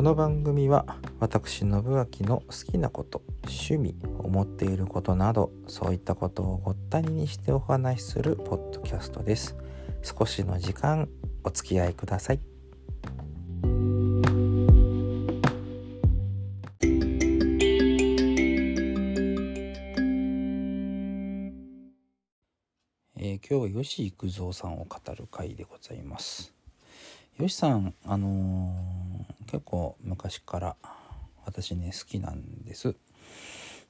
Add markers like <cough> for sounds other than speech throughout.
この番組は私信明の好きなこと趣味思っていることなどそういったことをごったににしてお話しするポッドキャストです。少しの時間お付き合いください。えー、今日は吉幾三さんを語る回でございます。吉さんあのー、結構昔から私ね好きなんです。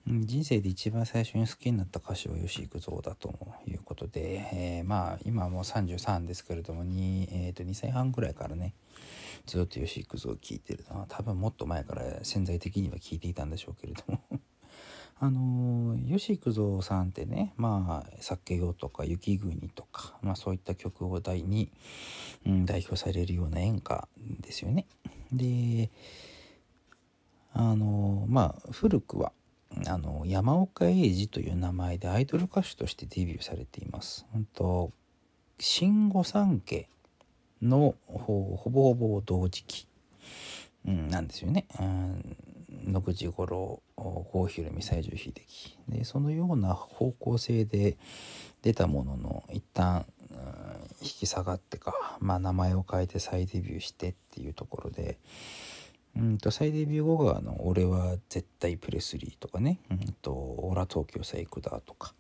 人生で一番最初に好きになった歌手は吉幾三だということで、えー、まあ今もう33ですけれども 2,、えー、と2歳半ぐらいからねずっと吉幾三を聴いてるのは多分もっと前から潜在的には聴いていたんでしょうけれども。あの吉幾三さんってねまあ「酒よ」とか「雪国」とか、まあ、そういった曲を題に、うん、代表されるような演歌ですよね。であのまあ古くはあの山岡英二という名前でアイドル歌手としてデビューされています。本当新御三家のほぼほぼ同時期、うん、なんですよね。うん野口五郎郷ひろみ西城秀樹でそのような方向性で出たものの一旦、うん、引き下がってか、まあ、名前を変えて再デビューしてっていうところで。うんと再デビュー後があの「俺は絶対プレスリー」とかね「うんとオラ東京さ行くだ」とか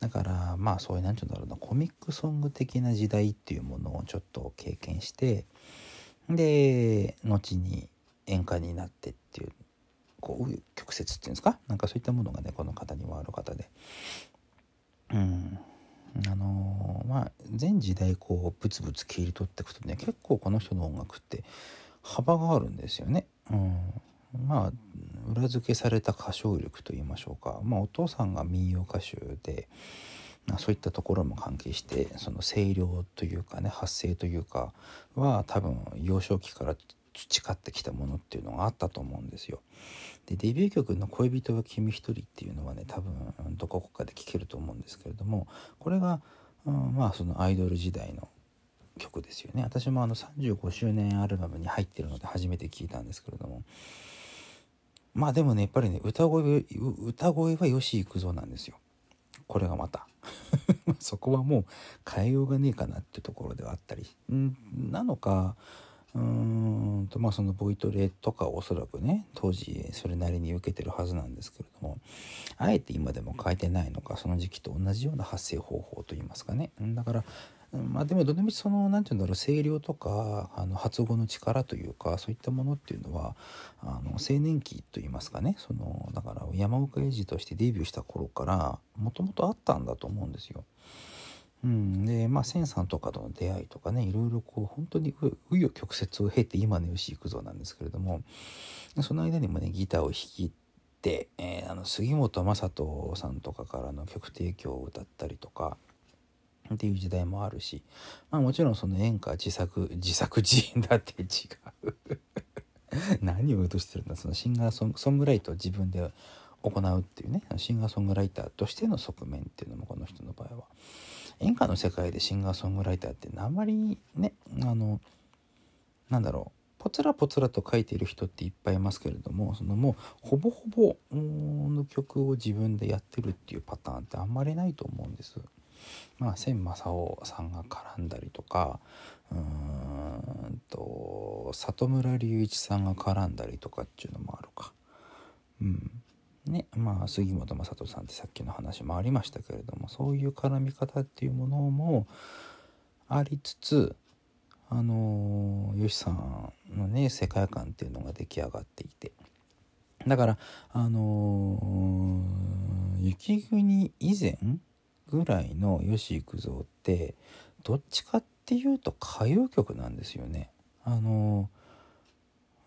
だからまあそういう何て言うんだろうなコミックソング的な時代っていうものをちょっと経験してで後に演歌になってっていうこう曲折っていうんですか？なんかそういったものがねこの方にはある方で。うん。あのー、まあ全時代こうブツブツ切り取っていくとね結構この人の音楽って幅があるんですよね。うん、まあ裏付けされた歌唱力といいましょうか、まあ、お父さんが民謡歌手で、まあ、そういったところも関係してその声量というかね発声というかは多分幼少期から培ってきたものっていうのがあったと思うんですよ。でデビュー曲の「恋人は君一人」っていうのはね多分どこかで聴けると思うんですけれどもこれが、うん、まあそのアイドル時代の曲ですよね。私もあの35周年アルバムに入ってるので初めて聴いたんですけれども。まあでもねやっぱりね歌声歌声は吉幾三なんですよ。これがまた。<laughs> そこはもう変えようがねえかなっていうところではあったり。んなのかうんとまあそのボイトレとかおそらくね当時それなりに受けてるはずなんですけれどもあえて今でも変えてないのかその時期と同じような発声方法といいますかねだからまあでもどのみちその何て言うんだろう声量とかあの発語の力というかそういったものっていうのはあの青年期といいますかねそのだから山岡英二としてデビューした頃からもともとあったんだと思うんですよ。うん、でまあ千さんとかとの出会いとかねいろいろこう本当に紆余曲折を経て今の吉幾三なんですけれどもその間にもねギターを弾きて、えー、あの杉本雅人さんとかからの曲提供を歌ったりとかっていう時代もあるし、まあもちろんその演歌自作、自作自演だって違う。<laughs> 何を言うとしてるんだ、そのシンガーソンソングライトを自分で行うっていうね、シンガーソングライターとしての側面っていうのもこの人の場合は。演歌の世界でシンガーソングライターってあんまりね、あの、なんだろう。ポツラポツラと書いている人っていっぱいいますけれどもそのもうほぼほぼの曲を自分でやってるっていうパターンってあんまりないと思うんです。まあ、千正夫さんが絡んだりとかうんと里村隆一さんが絡んだりとかっていうのもあるか。うんねまあ、杉本雅人さんってさっきの話もありましたけれどもそういう絡み方っていうものもありつつあの吉さんのね世界観っていうのが出来上がっていてだからあの雪国以前ぐらいの吉幾三ってどっちかっていうと歌謡曲なんですよね。あの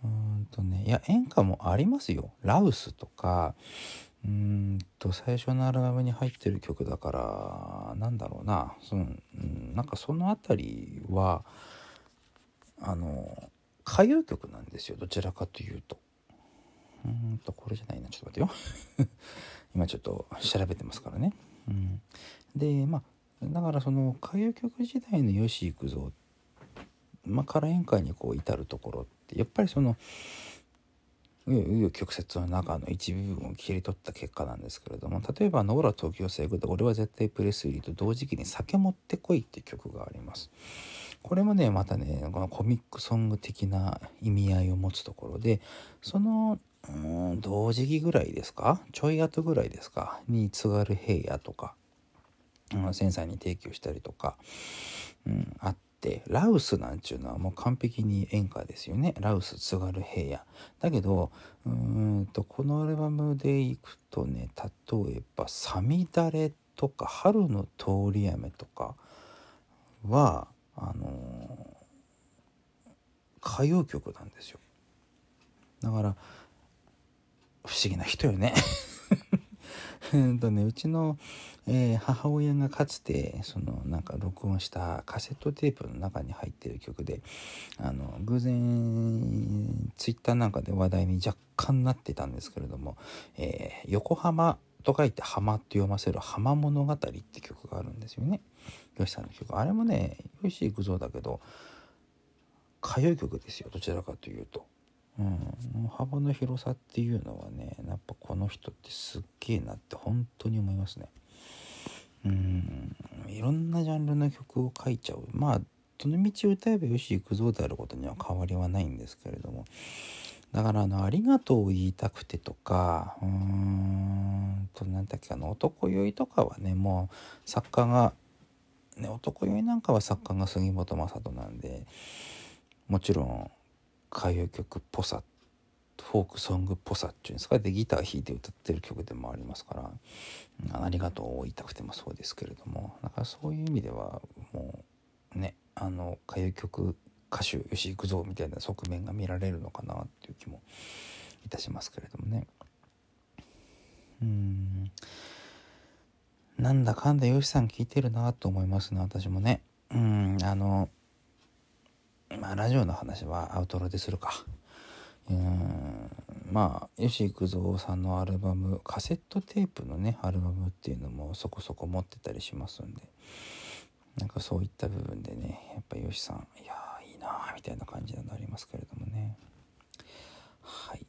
うんとねいや演歌もありますよ。ラウスとかうんと最初のアルバムに入ってる曲だからなんだろうなそのなんかその辺りはあの歌謡曲なんですよどちらかというと。うんとこれじゃないなちょっと待ってよ <laughs> 今ちょっと調べてますからね。うん、でまあだからその歌謡曲時代の吉幾三、まあ、から演歌にこう至るところってってやっぱりその紆余曲折の中の一部分を切り取った結果なんですけれども例えば「ノーラ東京セグで俺は絶対プレスリーと同時期に酒持ってこい」って曲があります。これもねまたねこのコミックソング的な意味合いを持つところでそのうん同時期ぐらいですかちょい後ぐらいですかに津軽平野とか、うん、センサーに提供したりとか、うん、あってラウスなんちゅうのはもう完璧に演歌ですよね。ラウス津軽平野。だけどうんとこのアルバムでいくとね例えば「さみだれ」とか「春の通り雨」とかはあのー、歌謡曲なんですよ。だから不思議な人よね。うんとねうちの、えー、母親がかつてそのなんか録音したカセットテープの中に入ってる曲であの偶然ツイッターなんかで話題に若干なってたんですけれども「えー、横浜」と書いて「浜」って読ませる「浜物語」って曲があるんですよね。よしさんの曲あれもねよし行くぞだけど歌謡曲ですよどちらかというと。うん、幅の広さっていうのはねやっぱこの人ってすっげえなって本当に思いますね。うん。いろんなジャンルの曲を書いちゃう。まあどの道を歌えばよし行くぞであることには変わりはないんですけれども。だからあの「ありがとう」を言いたくてとかうーんと何だっけあの「男酔い」とかはねもう作家がね男酔いなんかは作家が杉本雅人なんでもちろん歌謡曲っぽさフォークソングっぽさっていうんですか？でギター弾いて歌ってる曲でもありますから「ありがとう」を言いたくてもそうですけれども。だからそういう意味ではもうねあの歌謡曲歌手よし行くぞみたいな側面が見られるのかなっていう気もいたしますけれどもね。うん。なんだかんだよしさん聞いてるなと思いますね私もね。うんあのまあラジオの話はアウトロでするか。うん。まあ吉幾三さんのアルバムカセットテープのねアルバムっていうのもそこそこ持ってたりしますんで。なんかそういった部分でねやっぱ吉さんいやいいなみたいな感じになりますけれどもね。はい。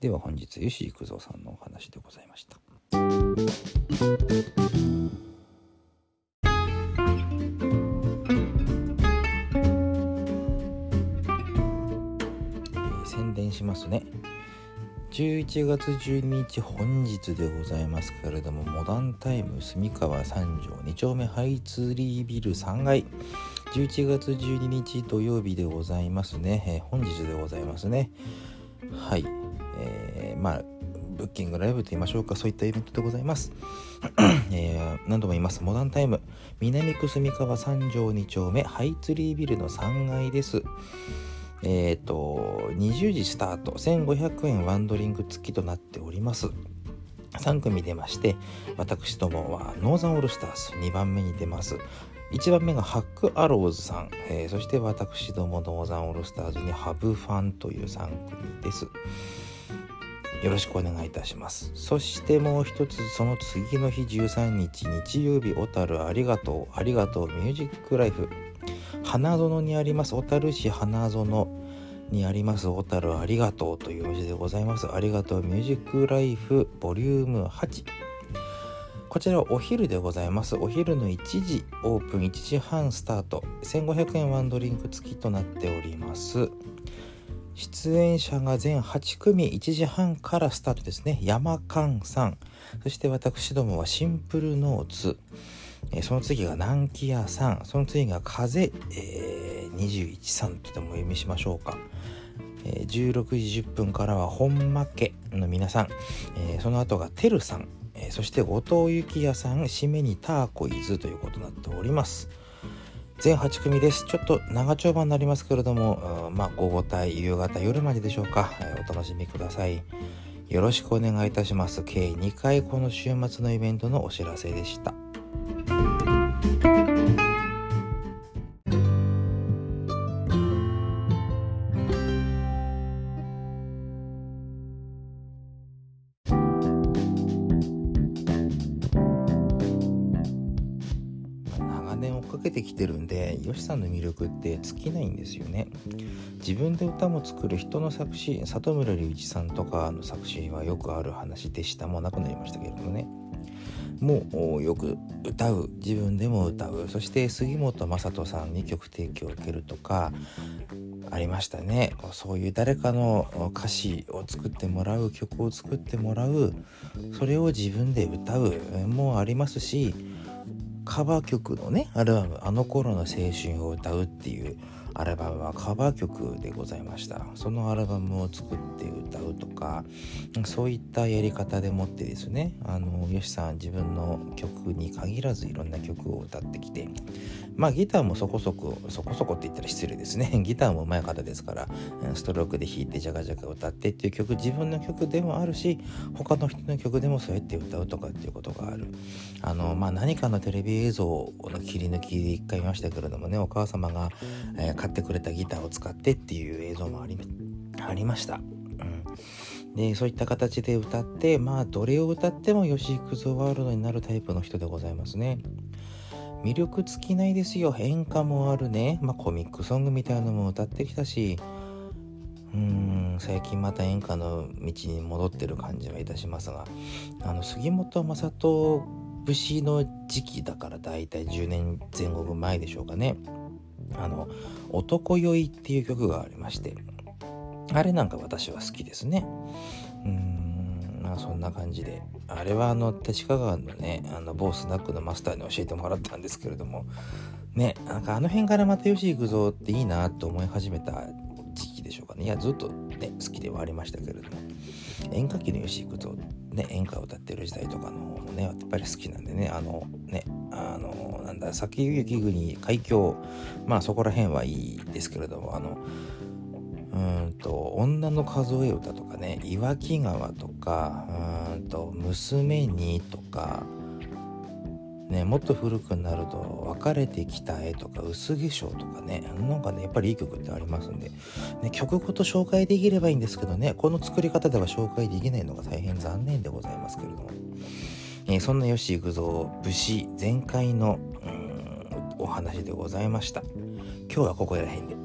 では本日吉幾三さんのお話でございました。ますね。11月12日本日でございますけれどもモダンタイム住川三条2丁目ハイツリービル3階。11月12日土曜日でございますね、えー、本日でございますね。はい、えー、まあブッキングライブと言いましょうか。そういったイベントでございます、<clears throat> えー、何度も言います。モダンタイム。南区住川三条2丁目ハイツリービルの3階です。えっ、ー、と20時スタート。1500円ワンドリンク付きとなっております。3組出まして私どもはノーザンオールスターズ。2番目に出ます。1番目がハックアローズさん、えー、そして私どもノーザンオールスターズにハブファンという3組です。よろしくお願いいたします。そしてもう一つその次の日13日日曜日小樽ありがとう。ありがとうミュージックライフ。花園にあります小樽市花園にあります小樽ありがとうという文字でございます。ありがとうミュージックライフボリューム8こちらお昼でございます。お昼の1時オープン。1時半スタート。1500円ワンドリンク付きとなっております。出演者が全8組。1時半からスタートですね。山勘さん。そして私どもはシンプルノーツ、えー、その次が南紀屋さんその次が風、えー、21さんとでもお読みしましょうか、えー、16時10分からは本間家の皆さん、えー、その後がてるさん、えー、そして後藤幸也さん締めにターコイズということになっております全8組です。ちょっと長丁場になりますけれども、まあ、午後帯、夕方、夜まででしょうか、えお楽しみください。よろしくお願いいたします。計2回この週末のイベントのお知らせでした。ててきてるんで吉さんの魅力って尽きないんですよね。自分で歌も作る人の作詞里村隆一さんとかの作詞はよくある話でした。もうなくなりましたけれどもね。もうよく歌う。自分でも歌う。そして杉本雅人さんに曲提供を受けるとかありましたね。そういう誰かの歌詞を作ってもらう曲を作ってもらう。それを自分で歌うもありますしカバー曲のねアルバム「あの頃の青春を歌う」っていうアルバムはカバー曲でございました。そのアルバムを作って歌うとかそういったやり方でもってですねあのよしさん自分の曲に限らずいろんな曲を歌ってきてまあギターもそこそこそこそこって言ったら失礼ですね。<laughs> ギターも上手い方ですからストロークで弾いてジャカジャカ歌ってっていう曲自分の曲でもあるし他の人の曲でもそうやって歌うとかっていうことがある。あのまあ何かのテレビ映像の切り抜きで一回見ましたけれどもねお母様が、えー、買ってくれたギターを使ってっていう映像もありありました。うん、でそういった形で歌ってまあどれを歌っても吉幾三ワールドになるタイプの人でございますね。魅力尽きないですよ。演歌もあるね、まあ、コミックソングみたいなのも歌ってきたし。うーん。最近また演歌の道に戻ってる感じはいたしますが。あの杉本雅人節の時期だからだいたい10年前後前でしょうかね。あの「男酔い」っていう曲がありましてあれなんか私は好きですね。うんまあそんな感じで。あれはあの立川のねあの某スナックのマスターに教えてもらったんですけれどもねなんかあの辺からまた吉幾三っていいなと思い始めた時期でしょうかね。いやずっとね好きではありましたけれども。演歌機の吉幾三ね演歌を歌ってる時代とかの方もねやっぱり好きなんでねあのねあのなんだ先雪国海峡まあそこら辺はいいですけれどもあのうんと女の数え歌とかね岩木川とかうんと娘にとかね、もっと古くなると「別れてきた絵」とか「薄化粧」とかねなんかねやっぱりいい曲ってありますんで、ね、曲ごと紹介できればいいんですけどねこの作り方では紹介できないのが大変残念でございますけれども、えー、そんな吉幾三武士全開のお話でございました。今日はここら辺で。